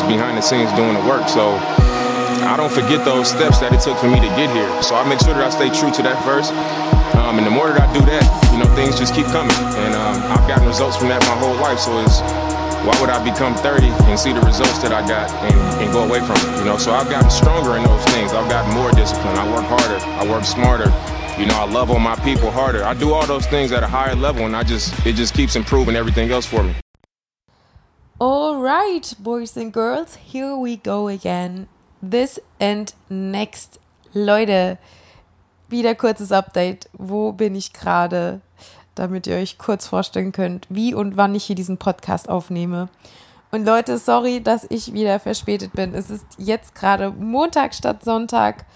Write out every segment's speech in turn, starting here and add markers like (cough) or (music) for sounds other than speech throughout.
just behind the scenes doing the work. So I don't forget those steps that it took for me to get here. So I make sure that I stay true to that first. Um, and the more that I do that, you know, things just keep coming. And um, I've gotten results from that my whole life. So it's why would I become 30 and see the results that I got and, and go away from it? You know, so I've gotten stronger in those things. I've gotten more discipline. I work harder. I work smarter. You know, I love on my people harder. I do all those things at a higher level, and I just it just keeps improving everything else for me. All right, boys and girls, here we go again. This and next. Leute, wieder kurzes Update. Wo bin ich gerade? Damit ihr euch kurz vorstellen könnt, wie und wann ich hier diesen Podcast aufnehme. Und Leute, sorry, dass ich wieder verspätet bin. Es ist jetzt gerade Montag statt Sonntag.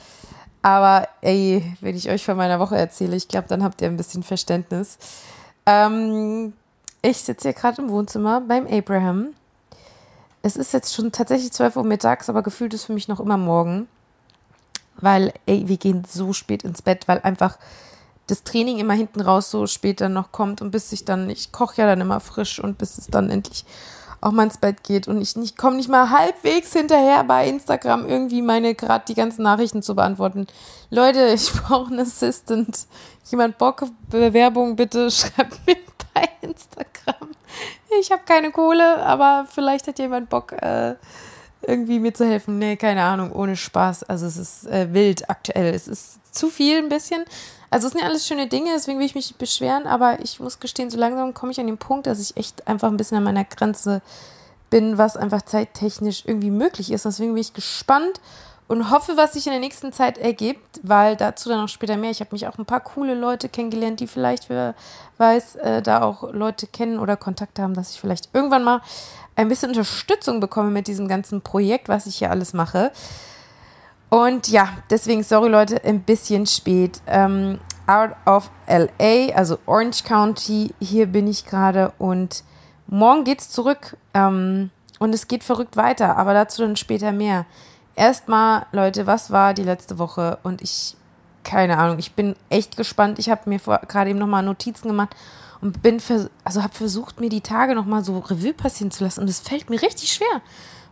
Aber ey, wenn ich euch von meiner Woche erzähle, ich glaube, dann habt ihr ein bisschen Verständnis. Ähm, ich sitze hier gerade im Wohnzimmer beim Abraham. Es ist jetzt schon tatsächlich 12 Uhr mittags, aber gefühlt ist für mich noch immer morgen. Weil, ey, wir gehen so spät ins Bett, weil einfach das Training immer hinten raus so spät dann noch kommt und bis ich dann, ich koche ja dann immer frisch und bis es dann endlich auch mal ins Bett geht und ich nicht komme nicht mal halbwegs hinterher bei Instagram irgendwie meine gerade die ganzen Nachrichten zu beantworten. Leute, ich brauche einen Assistant. Jemand Bock Bewerbung bitte (laughs) schreibt mir bei (laughs) Instagram. Ich habe keine Kohle, aber vielleicht hat jemand Bock äh, irgendwie mir zu helfen. Nee, keine Ahnung, ohne Spaß. Also es ist äh, wild aktuell. Es ist zu viel ein bisschen. Also es sind ja alles schöne Dinge, deswegen will ich mich nicht beschweren, aber ich muss gestehen, so langsam komme ich an den Punkt, dass ich echt einfach ein bisschen an meiner Grenze bin, was einfach zeittechnisch irgendwie möglich ist. Deswegen bin ich gespannt und hoffe, was sich in der nächsten Zeit ergibt, weil dazu dann auch später mehr. Ich habe mich auch ein paar coole Leute kennengelernt, die vielleicht, wer weiß, äh, da auch Leute kennen oder Kontakte haben, dass ich vielleicht irgendwann mal ein bisschen Unterstützung bekomme mit diesem ganzen Projekt, was ich hier alles mache. Und ja, deswegen, sorry Leute, ein bisschen spät. Ähm, out of LA, also Orange County, hier bin ich gerade und morgen geht's zurück. Ähm, und es geht verrückt weiter, aber dazu dann später mehr. Erstmal, Leute, was war die letzte Woche? Und ich, keine Ahnung, ich bin echt gespannt. Ich habe mir gerade eben nochmal Notizen gemacht und bin, also habe versucht, mir die Tage nochmal so Revue passieren zu lassen. Und es fällt mir richtig schwer.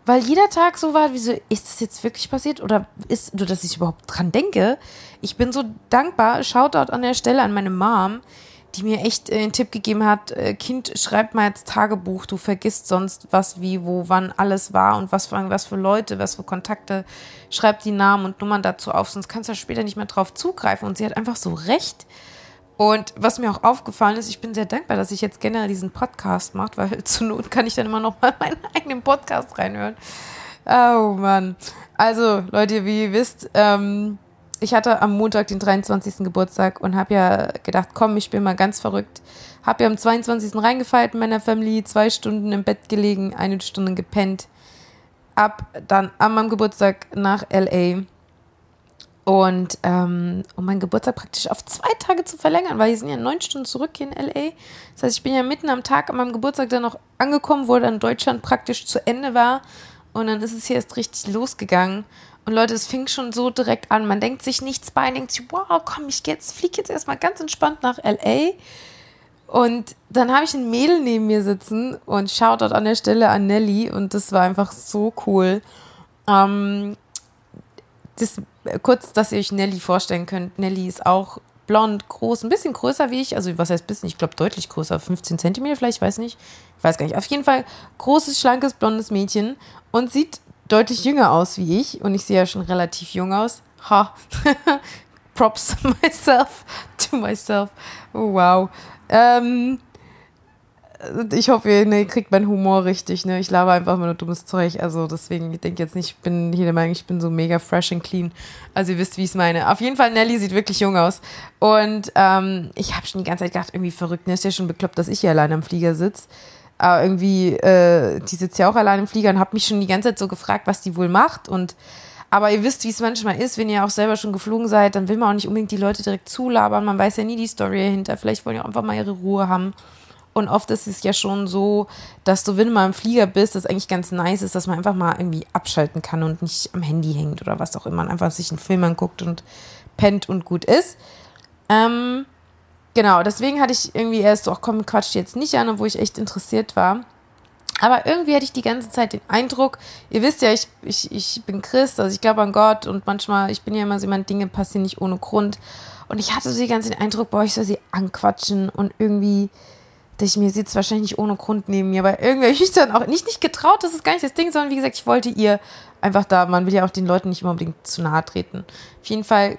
Weil jeder Tag so war, wie so, ist das jetzt wirklich passiert oder ist nur, dass ich überhaupt dran denke? Ich bin so dankbar. Shoutout an der Stelle an meine Mom, die mir echt äh, einen Tipp gegeben hat: äh, Kind, schreib mal jetzt Tagebuch. Du vergisst sonst, was, wie, wo, wann alles war und was für, was für Leute, was für Kontakte. Schreib die Namen und Nummern dazu auf, sonst kannst du ja später nicht mehr drauf zugreifen. Und sie hat einfach so recht. Und was mir auch aufgefallen ist, ich bin sehr dankbar, dass ich jetzt generell diesen Podcast mache, weil (laughs) zur Not kann ich dann immer noch mal meinen (laughs) eigenen Podcast reinhören. Oh Mann. Also, Leute, wie ihr wisst, ähm, ich hatte am Montag den 23. Geburtstag und habe ja gedacht, komm, ich bin mal ganz verrückt. Habe ja am 22. reingefeiert mit meiner Familie, zwei Stunden im Bett gelegen, eine Stunde gepennt. Ab dann an meinem Geburtstag nach L.A. Und ähm, um meinen Geburtstag praktisch auf zwei Tage zu verlängern, weil wir sind ja neun Stunden zurück hier in LA. Das heißt, ich bin ja mitten am Tag an meinem Geburtstag dann noch angekommen, wo dann Deutschland praktisch zu Ende war. Und dann ist es hier erst richtig losgegangen. Und Leute, es fing schon so direkt an. Man denkt sich nichts bei, denkt sich, wow, komm, ich jetzt, fliege jetzt erstmal ganz entspannt nach LA. Und dann habe ich ein Mädel neben mir sitzen und schaut dort an der Stelle an Nelly und das war einfach so cool. Ähm, das, kurz, dass ihr euch Nelly vorstellen könnt. Nelly ist auch blond, groß, ein bisschen größer wie ich. Also, was heißt bisschen? Ich glaube, deutlich größer. 15 Zentimeter vielleicht, weiß nicht. Ich weiß gar nicht. Auf jeden Fall großes, schlankes, blondes Mädchen und sieht deutlich jünger aus wie ich. Und ich sehe ja schon relativ jung aus. Ha. (laughs) Props myself, to myself. Oh, wow. Ähm, ich hoffe, ihr ne, kriegt meinen Humor richtig. Ne? Ich laber einfach immer nur dummes Zeug. Also deswegen, ich denke jetzt nicht, ich bin hier der Meinung, ich bin so mega fresh and clean. Also ihr wisst, wie ich es meine. Auf jeden Fall, Nelly sieht wirklich jung aus. Und ähm, ich habe schon die ganze Zeit gedacht, irgendwie verrückt. Ne? Ist ja schon bekloppt, dass ich hier allein am Flieger sitze. Aber irgendwie, äh, die sitzt ja auch allein im Flieger und habe mich schon die ganze Zeit so gefragt, was die wohl macht. Und aber ihr wisst, wie es manchmal ist, wenn ihr auch selber schon geflogen seid, dann will man auch nicht unbedingt die Leute direkt zulabern. Man weiß ja nie die Story dahinter. Vielleicht wollen die auch einfach mal ihre Ruhe haben. Und oft ist es ja schon so, dass du, wenn du mal im Flieger bist, das eigentlich ganz nice ist, dass man einfach mal irgendwie abschalten kann und nicht am Handy hängt oder was auch immer. Und einfach sich einen Film anguckt und pennt und gut ist. Ähm, genau, deswegen hatte ich irgendwie erst so, ach komm, quatsch jetzt nicht an, obwohl ich echt interessiert war. Aber irgendwie hatte ich die ganze Zeit den Eindruck, ihr wisst ja, ich, ich, ich bin Christ, also ich glaube an Gott und manchmal, ich bin ja immer so jemand, Dinge passieren nicht ohne Grund. Und ich hatte so die ganze den Eindruck, boah, ich soll sie anquatschen und irgendwie, dass ich mir sitzt wahrscheinlich nicht ohne Grund neben mir, aber irgendwie habe ich mich dann auch nicht, nicht getraut, das ist gar nicht das Ding, sondern wie gesagt, ich wollte ihr einfach da, man will ja auch den Leuten nicht immer unbedingt zu nahe treten. Auf jeden Fall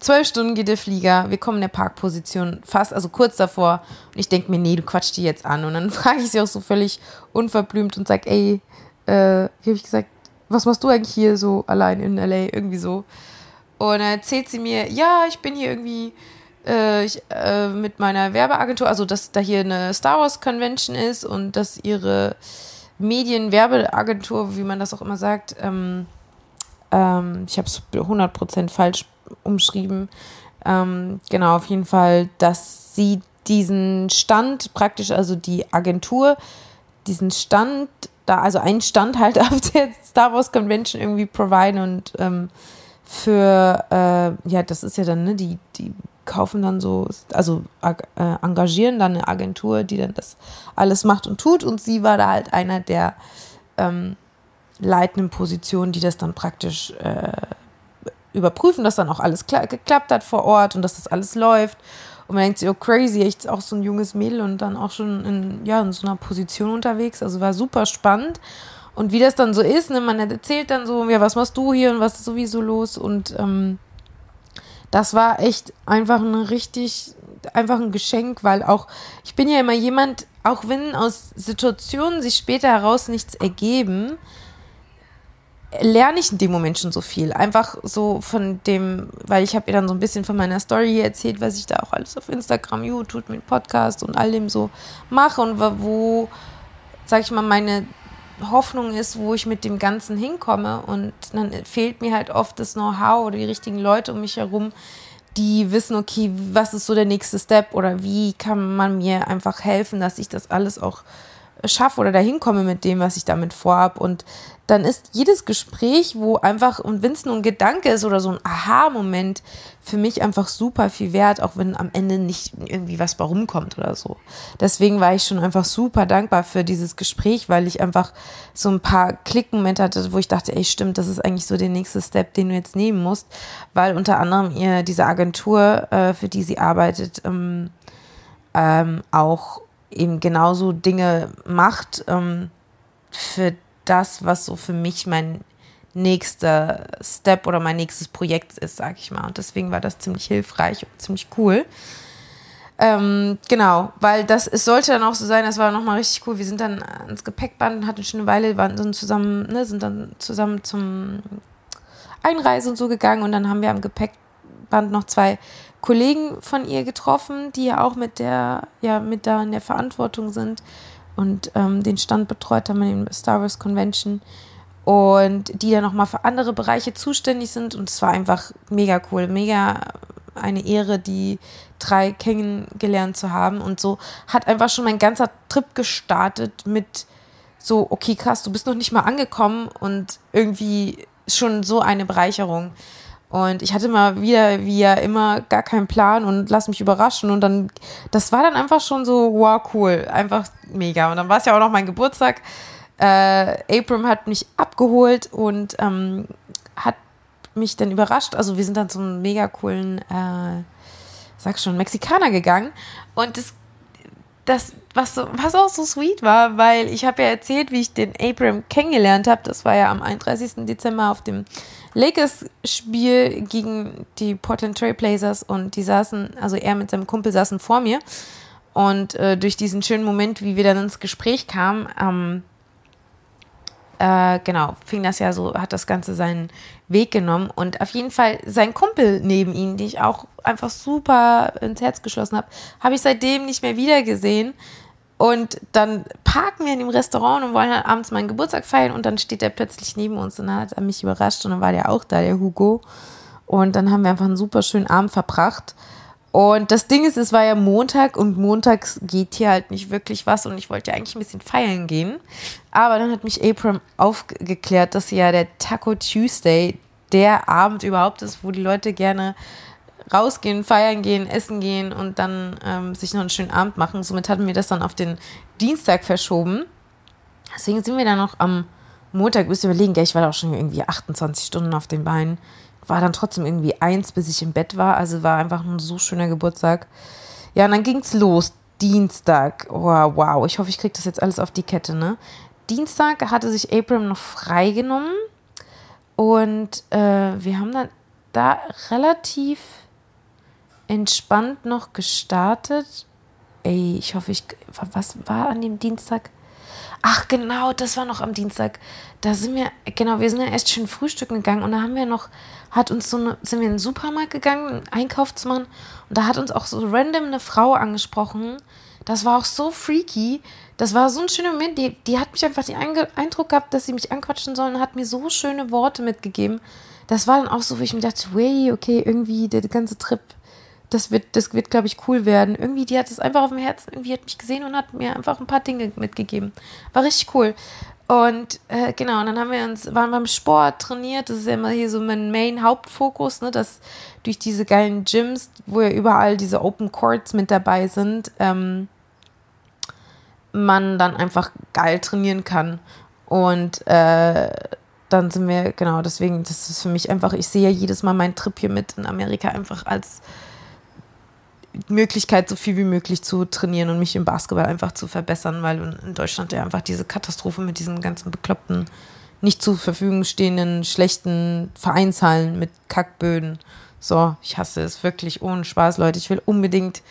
zwölf Stunden geht der Flieger, wir kommen in der Parkposition, fast, also kurz davor. Und ich denke mir, nee, du quatschst die jetzt an. Und dann (laughs) frage ich sie auch so völlig unverblümt und sage, ey, äh, wie habe ich gesagt, was machst du eigentlich hier so allein in LA? Irgendwie so. Und dann erzählt sie mir, ja, ich bin hier irgendwie äh, ich, äh, mit meiner Werbeagentur, also dass da hier eine Star Wars Convention ist und dass ihre Medienwerbeagentur, wie man das auch immer sagt, ähm, ähm, ich habe es 100% falsch umschrieben. Ähm, genau, auf jeden Fall, dass sie diesen Stand praktisch, also die Agentur, diesen Stand da, also einen Stand halt (laughs) auf der Star Wars Convention irgendwie providen und ähm, für, äh, ja, das ist ja dann, ne, die, die kaufen dann so, also äh, engagieren dann eine Agentur, die dann das alles macht und tut und sie war da halt einer der ähm, leitenden Positionen, die das dann praktisch äh, überprüfen, dass dann auch alles geklappt hat vor Ort und dass das alles läuft. Und man denkt sich, oh crazy, echt auch so ein junges Mädel und dann auch schon in, ja, in so einer Position unterwegs. Also war super spannend. Und wie das dann so ist, ne, man erzählt dann so, ja, was machst du hier und was ist sowieso los? Und ähm, das war echt einfach ein richtig, einfach ein Geschenk, weil auch, ich bin ja immer jemand, auch wenn aus Situationen sich später heraus nichts ergeben, lerne ich in dem Moment schon so viel. Einfach so von dem, weil ich habe ihr dann so ein bisschen von meiner Story erzählt, was ich da auch alles auf Instagram, YouTube, mit Podcast und all dem so mache und wo, sag ich mal, meine Hoffnung ist, wo ich mit dem Ganzen hinkomme. Und dann fehlt mir halt oft das Know-how oder die richtigen Leute um mich herum, die wissen, okay, was ist so der nächste Step oder wie kann man mir einfach helfen, dass ich das alles auch schaffe oder dahin komme mit dem, was ich damit vorhab. Und dann ist jedes Gespräch, wo einfach, und wenn es nur ein Gedanke ist oder so ein Aha-Moment, für mich einfach super viel wert, auch wenn am Ende nicht irgendwie was bei rumkommt oder so. Deswegen war ich schon einfach super dankbar für dieses Gespräch, weil ich einfach so ein paar Klickmomente hatte, wo ich dachte, ey, stimmt, das ist eigentlich so der nächste Step, den du jetzt nehmen musst, weil unter anderem ihr diese Agentur, äh, für die sie arbeitet, ähm, ähm, auch eben genauso Dinge macht ähm, für das, was so für mich mein nächster Step oder mein nächstes Projekt ist, sag ich mal. Und deswegen war das ziemlich hilfreich und ziemlich cool. Ähm, genau, weil das, es sollte dann auch so sein, das war nochmal richtig cool. Wir sind dann ans Gepäckband, hatten schon eine Weile, waren dann zusammen, ne, sind dann zusammen zum Einreise und so gegangen und dann haben wir am Gepäckband noch zwei Kollegen von ihr getroffen, die ja auch mit der, ja, mit da in der Verantwortung sind und ähm, den Stand betreut haben in der Star Wars Convention und die ja nochmal für andere Bereiche zuständig sind und es war einfach mega cool, mega eine Ehre, die drei kennengelernt zu haben und so hat einfach schon mein ganzer Trip gestartet mit so, okay, krass, du bist noch nicht mal angekommen und irgendwie schon so eine Bereicherung. Und ich hatte mal wieder, wie ja immer, gar keinen Plan und lass mich überraschen. Und dann, das war dann einfach schon so, wow, cool. Einfach mega. Und dann war es ja auch noch mein Geburtstag. Äh, Abram hat mich abgeholt und ähm, hat mich dann überrascht. Also wir sind dann zum mega coolen, äh, sag schon, Mexikaner gegangen. Und das, das was, so, was auch so sweet war, weil ich habe ja erzählt, wie ich den Abram kennengelernt habe. Das war ja am 31. Dezember auf dem Lakers-Spiel gegen die Portland Trailblazers und die saßen, also er mit seinem Kumpel saßen vor mir. Und äh, durch diesen schönen Moment, wie wir dann ins Gespräch kamen, ähm, äh, genau, fing das ja so, hat das Ganze seinen Weg genommen. Und auf jeden Fall sein Kumpel neben ihm, die ich auch einfach super ins Herz geschlossen habe, habe ich seitdem nicht mehr wiedergesehen. Und dann parken wir in dem Restaurant und wollen dann abends meinen Geburtstag feiern und dann steht er plötzlich neben uns und dann hat er mich überrascht und dann war der auch da, der Hugo. Und dann haben wir einfach einen super schönen Abend verbracht. Und das Ding ist, es war ja Montag und montags geht hier halt nicht wirklich was und ich wollte ja eigentlich ein bisschen feiern gehen. Aber dann hat mich Abram aufgeklärt, dass ja der Taco Tuesday der Abend überhaupt ist, wo die Leute gerne rausgehen, feiern gehen, essen gehen und dann ähm, sich noch einen schönen Abend machen. Somit hatten wir das dann auf den Dienstag verschoben. Deswegen sind wir dann noch am Montag, müsst ihr überlegen, ich war da auch schon irgendwie 28 Stunden auf den Beinen. War dann trotzdem irgendwie eins, bis ich im Bett war. Also war einfach ein so schöner Geburtstag. Ja, und dann ging es los. Dienstag. Oh, wow. Ich hoffe, ich kriege das jetzt alles auf die Kette, ne? Dienstag hatte sich Abram noch freigenommen. Und äh, wir haben dann da relativ entspannt noch gestartet. Ey, ich hoffe, ich. Was war an dem Dienstag? Ach, genau, das war noch am Dienstag. Da sind wir, genau, wir sind ja erst schön frühstücken gegangen und da haben wir noch, hat uns so eine, sind wir in den Supermarkt gegangen, einen Einkauf zu machen und da hat uns auch so random eine Frau angesprochen. Das war auch so freaky. Das war so ein schöner Moment. Die, die hat mich einfach den Eindruck gehabt, dass sie mich anquatschen sollen und hat mir so schöne Worte mitgegeben. Das war dann auch so, wo ich mir dachte, wey, okay, irgendwie der ganze Trip das wird, das wird, glaube ich, cool werden. Irgendwie, die hat es einfach auf dem Herzen, irgendwie hat mich gesehen und hat mir einfach ein paar Dinge mitgegeben. War richtig cool. Und äh, genau, und dann haben wir uns, waren beim Sport trainiert, das ist ja immer hier so mein Main-Hauptfokus, ne, dass durch diese geilen Gyms, wo ja überall diese Open Courts mit dabei sind, ähm, man dann einfach geil trainieren kann. Und äh, dann sind wir, genau, deswegen, das ist für mich einfach, ich sehe ja jedes Mal meinen Trip hier mit in Amerika einfach als Möglichkeit, so viel wie möglich zu trainieren und mich im Basketball einfach zu verbessern, weil in Deutschland ja einfach diese Katastrophe mit diesen ganzen bekloppten, nicht zur Verfügung stehenden, schlechten Vereinshallen mit Kackböden. So, ich hasse es wirklich ohne Spaß, Leute. Ich will unbedingt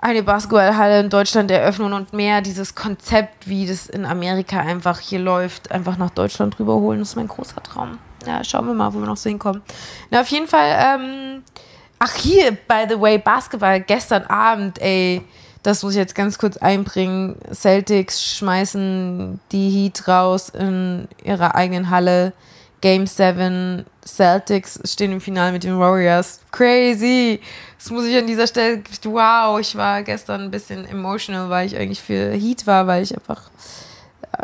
eine Basketballhalle in Deutschland eröffnen und mehr dieses Konzept, wie das in Amerika einfach hier läuft, einfach nach Deutschland rüberholen. Das ist mein großer Traum. Ja, schauen wir mal, wo wir noch so hinkommen. Na, auf jeden Fall, ähm, Ach, hier, by the way, Basketball gestern Abend, ey. Das muss ich jetzt ganz kurz einbringen. Celtics schmeißen die Heat raus in ihrer eigenen Halle. Game 7. Celtics stehen im Finale mit den Warriors. Crazy. Das muss ich an dieser Stelle. Wow, ich war gestern ein bisschen emotional, weil ich eigentlich für Heat war, weil ich einfach.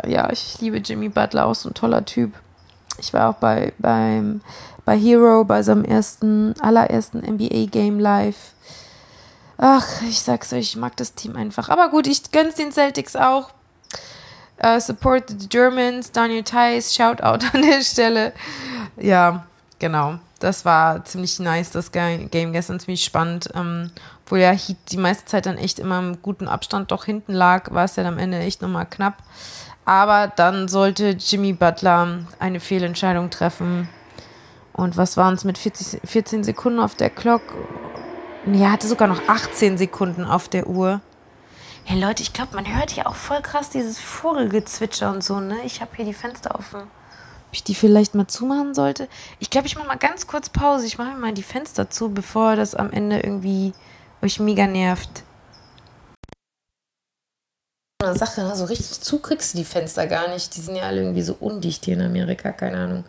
Ja, ich liebe Jimmy Butler, auch so ein toller Typ. Ich war auch bei, beim bei Hero, bei seinem ersten, allerersten NBA-Game live. Ach, ich sag's euch, ich mag das Team einfach. Aber gut, ich gönn's den Celtics auch. Uh, support the Germans, Daniel Theiss, Shoutout (laughs) an der Stelle. Ja, genau. Das war ziemlich nice, das Game gestern ziemlich spannend. Ähm, obwohl ja Heat die meiste Zeit dann echt immer im guten Abstand doch hinten lag, war es ja am Ende echt nochmal knapp. Aber dann sollte Jimmy Butler eine Fehlentscheidung treffen und was waren es mit 40, 14 Sekunden auf der Clock? Er hatte sogar noch 18 Sekunden auf der Uhr. Hey Leute, ich glaube, man hört hier auch voll krass dieses Vogelgezwitscher und so, ne? Ich habe hier die Fenster offen. Ob ich die vielleicht mal zumachen sollte? Ich glaube, ich mache mal ganz kurz Pause. Ich mache mal die Fenster zu, bevor das am Ende irgendwie euch mega nervt. Eine Sache, ne? so richtig zu kriegst du die Fenster gar nicht. Die sind ja alle irgendwie so undicht hier in Amerika, keine Ahnung.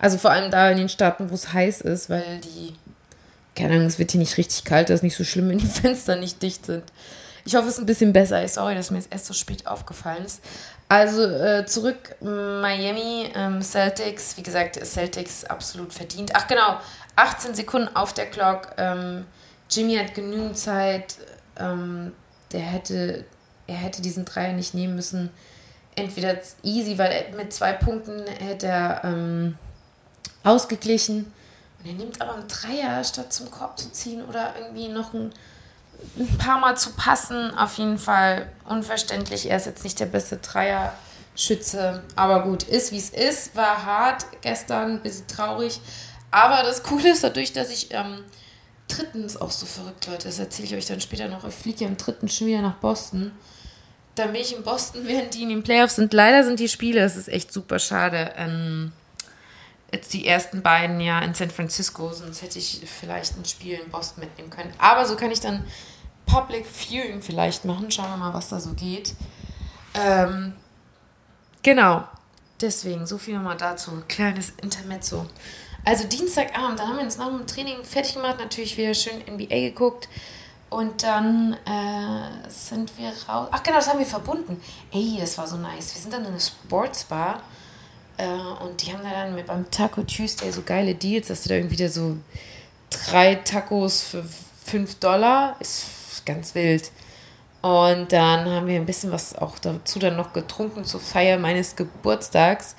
Also vor allem da in den Staaten, wo es heiß ist, weil die, keine Ahnung, es wird hier nicht richtig kalt, das ist nicht so schlimm, (laughs) wenn die Fenster nicht dicht sind. Ich hoffe, es ist ein bisschen besser. Sorry, dass mir jetzt erst so spät aufgefallen ist. Also äh, zurück Miami, ähm, Celtics. Wie gesagt, Celtics absolut verdient. Ach genau, 18 Sekunden auf der Clock. Ähm, Jimmy hat genügend Zeit. Ähm, der hätte, er hätte diesen Dreier nicht nehmen müssen. Entweder easy, weil mit zwei Punkten hätte er ähm, ausgeglichen. Und er nimmt aber einen Dreier, statt zum Korb zu ziehen oder irgendwie noch ein, ein paar Mal zu passen. Auf jeden Fall unverständlich. Er ist jetzt nicht der beste Dreier-Schütze. Aber gut, ist wie es ist. War hart gestern, ein bisschen traurig. Aber das Coole ist dadurch, dass ich ähm, drittens auch so verrückt, Leute. Das erzähle ich euch dann später noch. Ich fliege am dritten schon wieder nach Boston. Dann bin ich in Boston, (laughs) während die in den Playoffs sind. Leider sind die Spiele, das ist echt super schade. Ähm, jetzt die ersten beiden ja in San Francisco, sonst hätte ich vielleicht ein Spiel in Boston mitnehmen können. Aber so kann ich dann Public Viewing vielleicht machen. Schauen wir mal, was da so geht. Ähm, genau. Deswegen, so viel nochmal dazu. Kleines Intermezzo. Also Dienstagabend, dann haben wir uns nach dem Training fertig gemacht, natürlich wieder schön NBA geguckt. Und dann äh, sind wir raus. Ach genau, das haben wir verbunden. Ey, das war so nice. Wir sind dann in eine Sportsbar und die haben da dann mit beim Taco Tuesday so geile Deals, dass du da irgendwie so drei Tacos für 5 Dollar, ist ganz wild. Und dann haben wir ein bisschen was auch dazu dann noch getrunken zur Feier meines Geburtstags.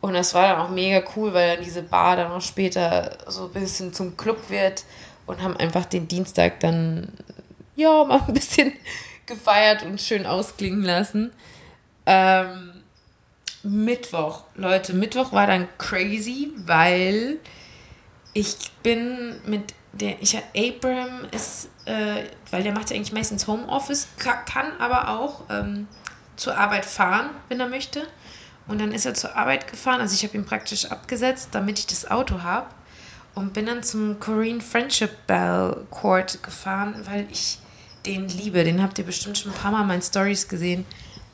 Und das war dann auch mega cool, weil dann diese Bar dann auch später so ein bisschen zum Club wird und haben einfach den Dienstag dann, ja, mal ein bisschen (laughs) gefeiert und schön ausklingen lassen. Ähm, Mittwoch, Leute, Mittwoch war dann crazy, weil ich bin mit der, ich Abraham ist, äh, weil der macht ja eigentlich meistens Homeoffice, kann aber auch ähm, zur Arbeit fahren, wenn er möchte. Und dann ist er zur Arbeit gefahren. Also ich habe ihn praktisch abgesetzt, damit ich das Auto habe. Und bin dann zum Korean Friendship Bell Court gefahren, weil ich den liebe. Den habt ihr bestimmt schon ein paar Mal in meinen Stories gesehen.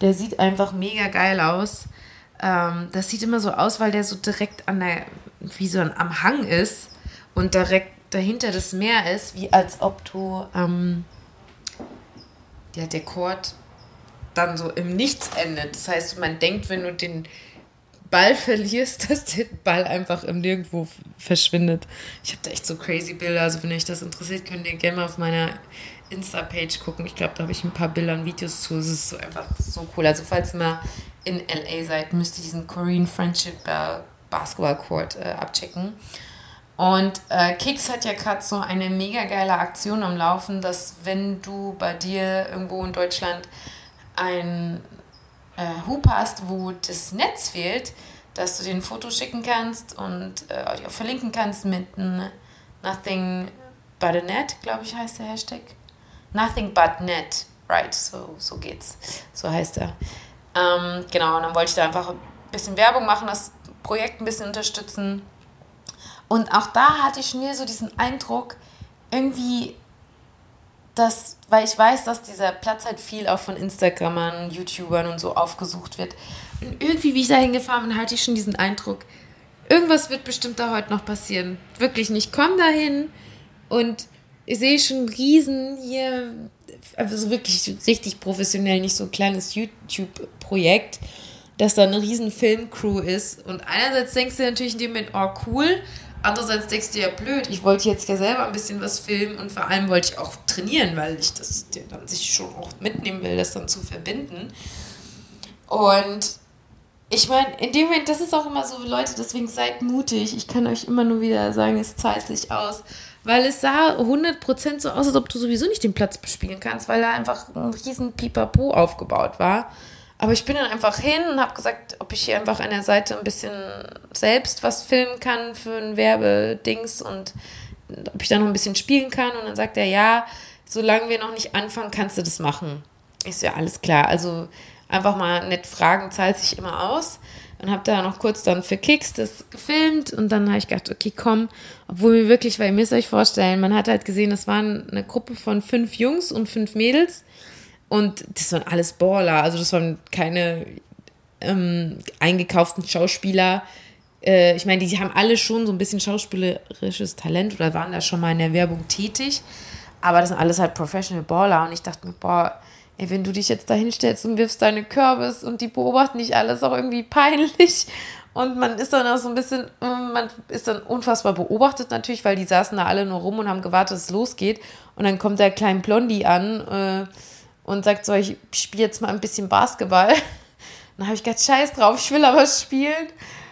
Der sieht einfach mega geil aus. Ähm, das sieht immer so aus, weil der so direkt an der, wie so am Hang ist und direkt dahinter das Meer ist, wie als ob du, ähm, ja, der Chord dann so im Nichts endet. Das heißt, man denkt, wenn du den Ball verlierst, (laughs) dass der Ball einfach im Nirgendwo verschwindet. Ich habe da echt so crazy Bilder. Also, wenn euch das interessiert, könnt ihr gerne mal auf meiner Insta-Page gucken. Ich glaube, da habe ich ein paar Bilder und Videos zu. Es ist so einfach so cool. Also, falls ihr mal in LA seid, müsst ihr diesen Korean Friendship äh, Basketball Court äh, abchecken. Und äh, Kicks hat ja gerade so eine mega geile Aktion am Laufen, dass wenn du bei dir irgendwo in Deutschland ein äh, Hub hast, wo das Netz fehlt, dass du den Foto schicken kannst und äh, verlinken kannst mit Nothing but a net, glaube ich, heißt der Hashtag. Nothing but net, right, so, so geht's. So heißt er. Ähm, genau, und dann wollte ich da einfach ein bisschen Werbung machen, das Projekt ein bisschen unterstützen. Und auch da hatte ich wieder so diesen Eindruck, irgendwie dass, weil ich weiß, dass dieser Platz halt viel auch von Instagrammern, YouTubern und so aufgesucht wird. Und irgendwie, wie ich da hingefahren bin, hatte ich schon diesen Eindruck, irgendwas wird bestimmt da heute noch passieren. Wirklich nicht. Komm dahin und ich sehe schon riesen hier, also wirklich richtig professionell, nicht so ein kleines YouTube-Projekt, dass da eine riesen Filmcrew ist. Und einerseits denkst du natürlich in dem Moment, oh cool, Andererseits denkst du ja blöd, ich wollte jetzt ja selber ein bisschen was filmen und vor allem wollte ich auch trainieren, weil ich das dann sich schon auch mitnehmen will, das dann zu verbinden. Und ich meine, in dem Moment, das ist auch immer so, Leute, deswegen seid mutig. Ich kann euch immer nur wieder sagen, es zahlt sich aus. Weil es sah 100% so aus, als ob du sowieso nicht den Platz bespielen kannst, weil da einfach ein riesen Pipapo aufgebaut war. Aber ich bin dann einfach hin und habe gesagt, ob ich hier einfach an der Seite ein bisschen selbst was filmen kann für ein Werbedings und ob ich da noch ein bisschen spielen kann. Und dann sagt er, ja, solange wir noch nicht anfangen, kannst du das machen. Ist ja alles klar. Also einfach mal nett fragen, zahlt sich immer aus. Und habe da noch kurz dann für Kicks das gefilmt und dann habe ich gedacht, okay, komm, obwohl wir wirklich, weil ihr müsst euch vorstellen, man hat halt gesehen, das waren eine Gruppe von fünf Jungs und fünf Mädels und das waren alles Baller. Also das waren keine ähm, eingekauften Schauspieler. Äh, ich meine, die haben alle schon so ein bisschen schauspielerisches Talent oder waren da schon mal in der Werbung tätig. Aber das sind alles halt Professional Baller. Und ich dachte mir, boah, ey, wenn du dich jetzt da hinstellst und wirfst deine Kürbis und die beobachten dich alles auch irgendwie peinlich. Und man ist dann auch so ein bisschen, mm, man ist dann unfassbar beobachtet natürlich, weil die saßen da alle nur rum und haben gewartet, dass es losgeht. Und dann kommt der kleine Blondie an, äh, und sagt so, ich spiele jetzt mal ein bisschen Basketball. (laughs) Dann habe ich gedacht, scheiß drauf, ich will aber spielen.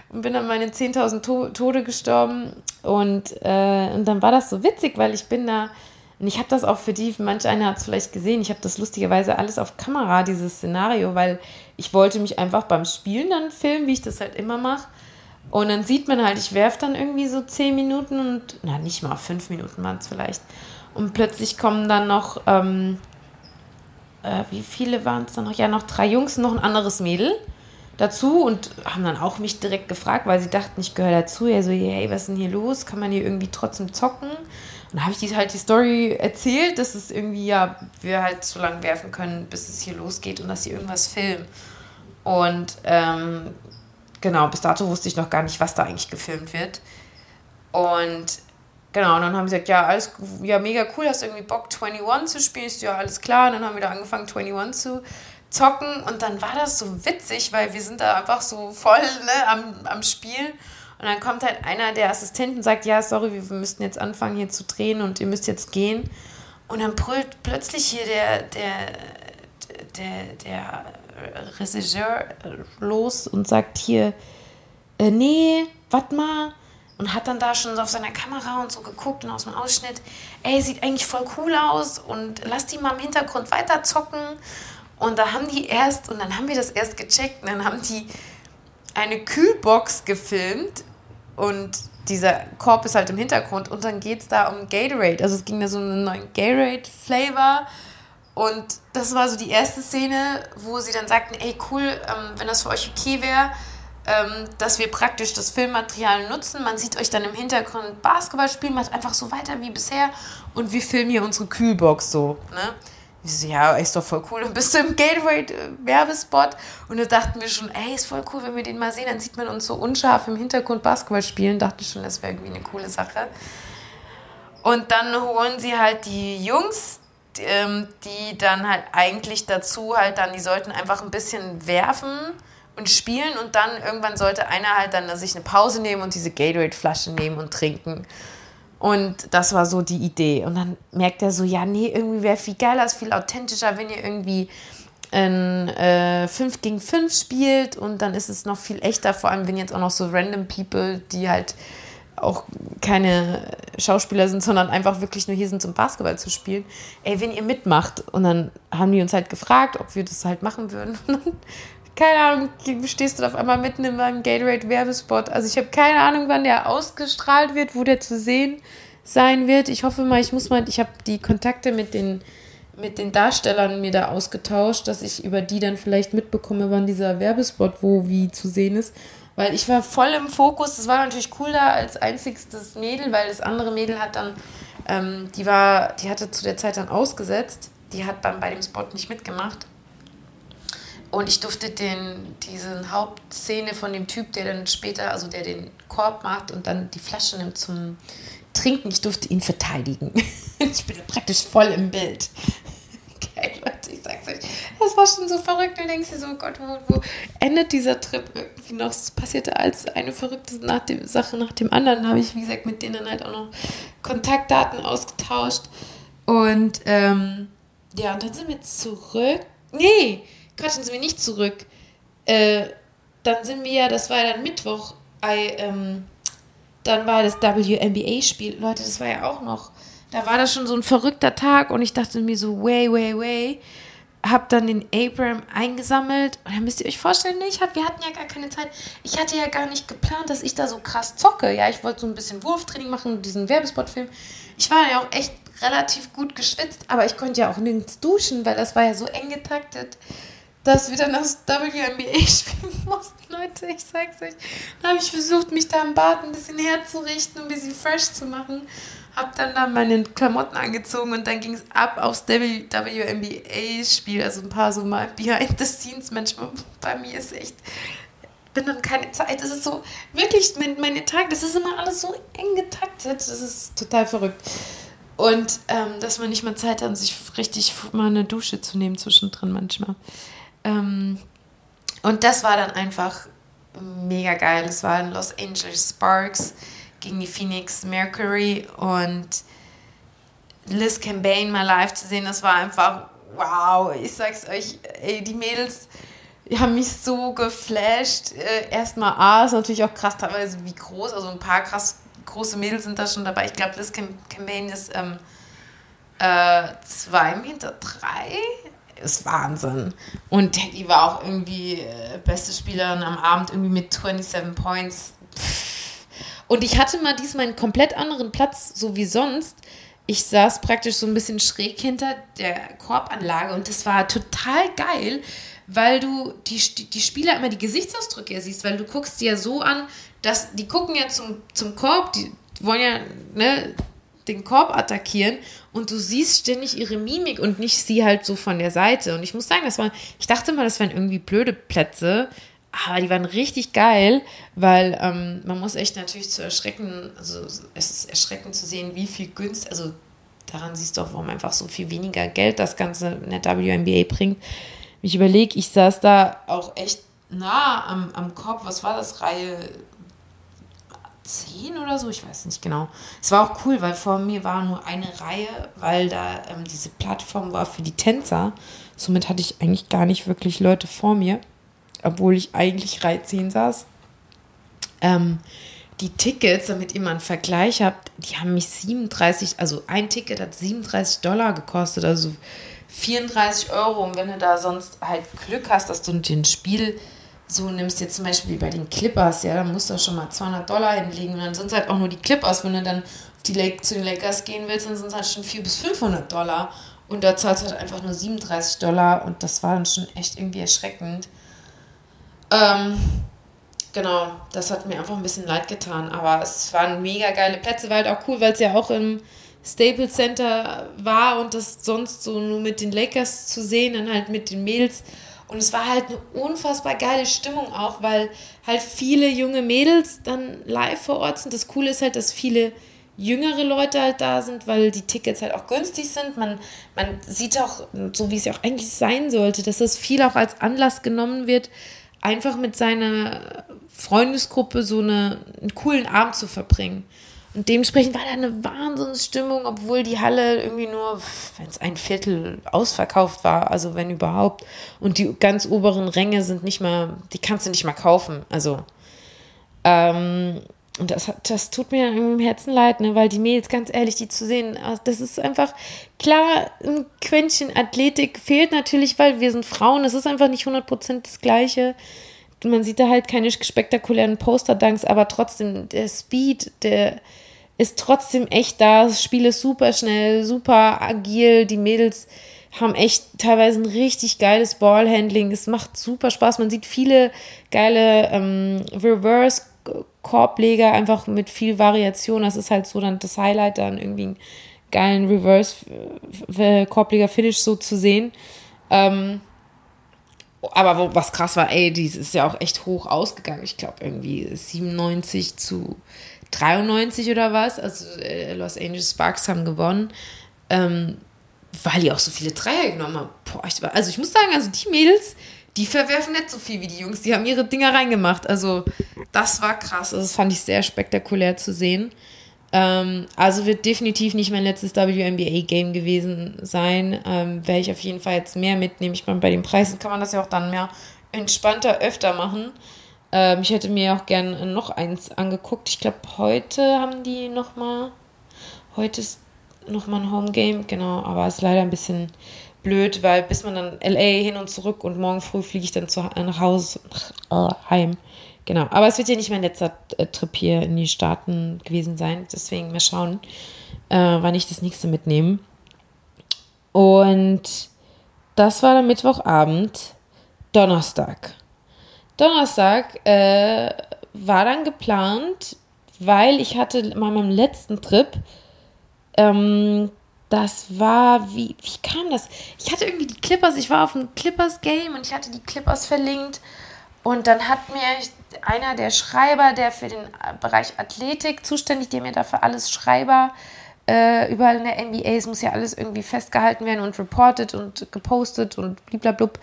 Und bin dann meine 10.000 to Tode gestorben. Und, äh, und dann war das so witzig, weil ich bin da, und ich habe das auch für die, manch einer hat es vielleicht gesehen, ich habe das lustigerweise alles auf Kamera, dieses Szenario, weil ich wollte mich einfach beim Spielen dann filmen, wie ich das halt immer mache. Und dann sieht man halt, ich werfe dann irgendwie so 10 Minuten und, na nicht mal, 5 Minuten waren es vielleicht. Und plötzlich kommen dann noch ähm, äh, wie viele waren es dann noch? Ja, noch drei Jungs und noch ein anderes Mädel dazu und haben dann auch mich direkt gefragt, weil sie dachten, ich gehöre dazu. Ja, so, hey, was ist denn hier los? Kann man hier irgendwie trotzdem zocken? Dann habe ich die, halt die Story erzählt, dass es irgendwie, ja, wir halt so lange werfen können, bis es hier losgeht und dass sie irgendwas filmen. Und ähm, genau, bis dato wusste ich noch gar nicht, was da eigentlich gefilmt wird. Und Genau, und dann haben sie gesagt, ja, alles, ja, mega cool, hast du irgendwie Bock, 21 zu spielen? Ist ja, alles klar. Und dann haben wir da angefangen, 21 zu zocken. Und dann war das so witzig, weil wir sind da einfach so voll ne, am, am Spielen. Und dann kommt halt einer der Assistenten und sagt, ja, sorry, wir müssten jetzt anfangen hier zu drehen und ihr müsst jetzt gehen. Und dann brüllt plötzlich hier der, der der, der Regisseur los und sagt hier, äh, nee, warte mal. Und hat dann da schon so auf seiner Kamera und so geguckt und aus dem Ausschnitt, ey, sieht eigentlich voll cool aus und lass die mal im Hintergrund weiter zocken. Und da haben die erst, und dann haben wir das erst gecheckt, und dann haben die eine Kühlbox gefilmt und dieser Korb ist halt im Hintergrund und dann geht es da um Gatorade. Also es ging da so um einen neuen Gatorade-Flavor und das war so die erste Szene, wo sie dann sagten, ey cool, ähm, wenn das für euch okay wäre, ähm, dass wir praktisch das Filmmaterial nutzen. Man sieht euch dann im Hintergrund Basketball spielen, macht einfach so weiter wie bisher und wir filmen hier unsere Kühlbox so. Ne? Ich so, ja, ist doch voll cool. Und bist du im Gatorade-Werbespot? Und da dachten wir schon, ey, ist voll cool, wenn wir den mal sehen, dann sieht man uns so unscharf im Hintergrund Basketball spielen. Dachte schon, das wäre irgendwie eine coole Sache. Und dann holen sie halt die Jungs, ähm, die dann halt eigentlich dazu halt dann, die sollten einfach ein bisschen werfen und spielen und dann irgendwann sollte einer halt dann sich eine Pause nehmen und diese Gatorade-Flasche nehmen und trinken. Und das war so die Idee. Und dann merkt er so, ja, nee, irgendwie wäre viel geiler, ist viel authentischer, wenn ihr irgendwie ein äh, 5 gegen 5 spielt und dann ist es noch viel echter, vor allem wenn jetzt auch noch so random People, die halt auch keine Schauspieler sind, sondern einfach wirklich nur hier sind, zum Basketball zu spielen. Ey, wenn ihr mitmacht. Und dann haben die uns halt gefragt, ob wir das halt machen würden. (laughs) keine Ahnung, stehst du auf einmal mitten in meinem Gatorade-Werbespot. Also ich habe keine Ahnung, wann der ausgestrahlt wird, wo der zu sehen sein wird. Ich hoffe mal, ich muss mal, ich habe die Kontakte mit den, mit den Darstellern mir da ausgetauscht, dass ich über die dann vielleicht mitbekomme, wann dieser Werbespot wo wie zu sehen ist. Weil ich war voll im Fokus. Das war natürlich cool da als einzigstes Mädel, weil das andere Mädel hat dann, ähm, die war, die hatte zu der Zeit dann ausgesetzt. Die hat dann bei dem Spot nicht mitgemacht. Und ich durfte den, diese Hauptszene von dem Typ, der dann später, also der den Korb macht und dann die Flasche nimmt zum Trinken, ich durfte ihn verteidigen. (laughs) ich bin praktisch voll im Bild. (laughs) Geil, Leute, ich sag's euch. Das war schon so verrückt. Du denkst dir so, oh Gott, wo, wo endet dieser Trip irgendwie noch? Es passierte als eine verrückte nach dem, Sache nach dem anderen. Habe ich, wie gesagt, mit denen halt auch noch Kontaktdaten ausgetauscht. Und ähm, ja, und dann sind wir zurück. Nee, quatschen Sie mir nicht zurück. Äh, dann sind wir ja, das war ja dann Mittwoch, I, ähm, dann war das WNBA-Spiel. Leute, das war ja auch noch, da war das schon so ein verrückter Tag und ich dachte mir so, way, way, way. Hab dann den Abram eingesammelt und dann müsst ihr euch vorstellen, ich hab, wir hatten ja gar keine Zeit. Ich hatte ja gar nicht geplant, dass ich da so krass zocke. Ja, ich wollte so ein bisschen Wurftraining machen, diesen Werbespot-Film. Ich war ja auch echt relativ gut geschwitzt, aber ich konnte ja auch nirgends duschen, weil das war ja so eng getaktet dass wir dann das WNBA spielen (laughs) mussten, Leute. Ich sag's euch. Dann habe ich versucht, mich da im Bad ein bisschen herzurichten, um ein bisschen fresh zu machen. Hab dann da meine Klamotten angezogen und dann ging es ab aufs WNBA-Spiel. Also ein paar so mal behind the scenes. Manchmal bei mir ist echt bin dann keine Zeit. Das ist so, wirklich, mein, meine Tage, das ist immer alles so eng getaktet. Das ist total verrückt. Und ähm, dass man nicht mal Zeit hat, sich richtig mal eine Dusche zu nehmen zwischendrin manchmal. Ähm, und das war dann einfach mega geil. Es war in Los Angeles Sparks gegen die Phoenix Mercury und Liz Campaign mal live zu sehen, das war einfach wow. Ich sag's euch, ey, die Mädels haben mich so geflasht. Äh, erstmal A, ist natürlich auch krass teilweise wie groß, also ein paar krass große Mädels sind da schon dabei. Ich glaube, Liz Campaign ist ähm, äh, Meter drei ist Wahnsinn. Und die war auch irgendwie äh, beste Spielerin am Abend, irgendwie mit 27 Points. Und ich hatte mal diesmal einen komplett anderen Platz, so wie sonst. Ich saß praktisch so ein bisschen schräg hinter der Korbanlage und das war total geil, weil du die, die Spieler immer die Gesichtsausdrücke siehst, weil du guckst die ja so an, dass die gucken ja zum, zum Korb, die wollen ja, ne, den Korb attackieren und du siehst ständig ihre Mimik und nicht sie halt so von der Seite. Und ich muss sagen, das waren, ich dachte mal, das wären irgendwie blöde Plätze, aber die waren richtig geil, weil ähm, man muss echt natürlich zu erschrecken, also es ist erschreckend zu sehen, wie viel Günst, also daran siehst du auch, warum einfach so viel weniger Geld das Ganze in der WNBA bringt. Ich überlege, ich saß da auch echt nah am, am Korb, was war das, Reihe 10 oder so, ich weiß nicht genau. Es war auch cool, weil vor mir war nur eine Reihe, weil da ähm, diese Plattform war für die Tänzer Somit hatte ich eigentlich gar nicht wirklich Leute vor mir, obwohl ich eigentlich Reihe 10 saß. Ähm, die Tickets, damit ihr mal einen Vergleich habt, die haben mich 37, also ein Ticket hat 37 Dollar gekostet, also 34 Euro. Und wenn du da sonst halt Glück hast, dass du den Spiel so nimmst, jetzt zum Beispiel bei den Clippers, ja, dann musst du schon mal 200 Dollar hinlegen und dann sind es halt auch nur die Clippers. Wenn du dann die Lake, zu den Lakers gehen willst, dann sind es halt schon 400 bis 500 Dollar. Und da zahlst du halt einfach nur 37 Dollar und das war dann schon echt irgendwie erschreckend. Ähm, genau, das hat mir einfach ein bisschen leid getan, aber es waren mega geile Plätze, war halt auch cool, weil es ja auch im Staples Center war und das sonst so nur mit den Lakers zu sehen, dann halt mit den Mädels. Und es war halt eine unfassbar geile Stimmung auch, weil halt viele junge Mädels dann live vor Ort sind. Das Coole ist halt, dass viele jüngere Leute halt da sind, weil die Tickets halt auch günstig sind. Man, man sieht auch, so wie es ja auch eigentlich sein sollte, dass das viel auch als Anlass genommen wird, einfach mit seiner Freundesgruppe so eine, einen coolen Abend zu verbringen. Und dementsprechend war da eine Wahnsinnsstimmung, obwohl die Halle irgendwie nur, wenn es ein Viertel ausverkauft war, also wenn überhaupt. Und die ganz oberen Ränge sind nicht mal, die kannst du nicht mal kaufen. Also, ähm, und das, das tut mir im Herzen leid, ne, weil die Mädels, ganz ehrlich, die zu sehen, ah, das ist einfach, klar, ein Quäntchen Athletik fehlt natürlich, weil wir sind Frauen, das ist einfach nicht 100% das Gleiche man sieht da halt keine spektakulären Poster-Dunks, aber trotzdem, der Speed, der ist trotzdem echt da. Das Spiel ist super schnell, super agil. Die Mädels haben echt teilweise ein richtig geiles Ballhandling. Es macht super Spaß. Man sieht viele geile ähm, Reverse-Korbleger, einfach mit viel Variation. Das ist halt so dann das Highlight, dann irgendwie einen geilen Reverse-Korbleger-Finish so zu sehen. Ähm, aber was krass war, ey, die ist ja auch echt hoch ausgegangen. Ich glaube irgendwie 97 zu 93 oder was. Also äh, Los Angeles Sparks haben gewonnen, ähm, weil die auch so viele Dreier genommen haben. Boah, ich war, also ich muss sagen, also die Mädels, die verwerfen nicht so viel wie die Jungs. Die haben ihre Dinger reingemacht. Also das war krass. Also das fand ich sehr spektakulär zu sehen. Ähm, also wird definitiv nicht mein letztes WNBA-Game gewesen sein. Ähm, Werde ich auf jeden Fall jetzt mehr mitnehmen. Ich meine, bei den Preisen kann man das ja auch dann mehr entspannter öfter machen. Ähm, ich hätte mir auch gern noch eins angeguckt. Ich glaube, heute haben die noch mal. Heute ist noch mal ein Home-Game, genau. Aber es ist leider ein bisschen blöd, weil bis man dann LA hin und zurück und morgen früh fliege ich dann zu, nach Hause, äh, heim. Genau, aber es wird ja nicht mein letzter äh, Trip hier in die Staaten gewesen sein. Deswegen mal schauen, äh, wann ich das nächste mitnehme. Und das war der Mittwochabend, Donnerstag. Donnerstag äh, war dann geplant, weil ich hatte bei meinem letzten Trip, ähm, das war, wie, wie kam das? Ich hatte irgendwie die Clippers, ich war auf dem Clippers-Game und ich hatte die Clippers verlinkt. Und dann hat mir einer der Schreiber, der für den Bereich Athletik zuständig, der mir dafür alles Schreiber äh, überall in der NBA, es muss ja alles irgendwie festgehalten werden und reported und gepostet und bliblablub.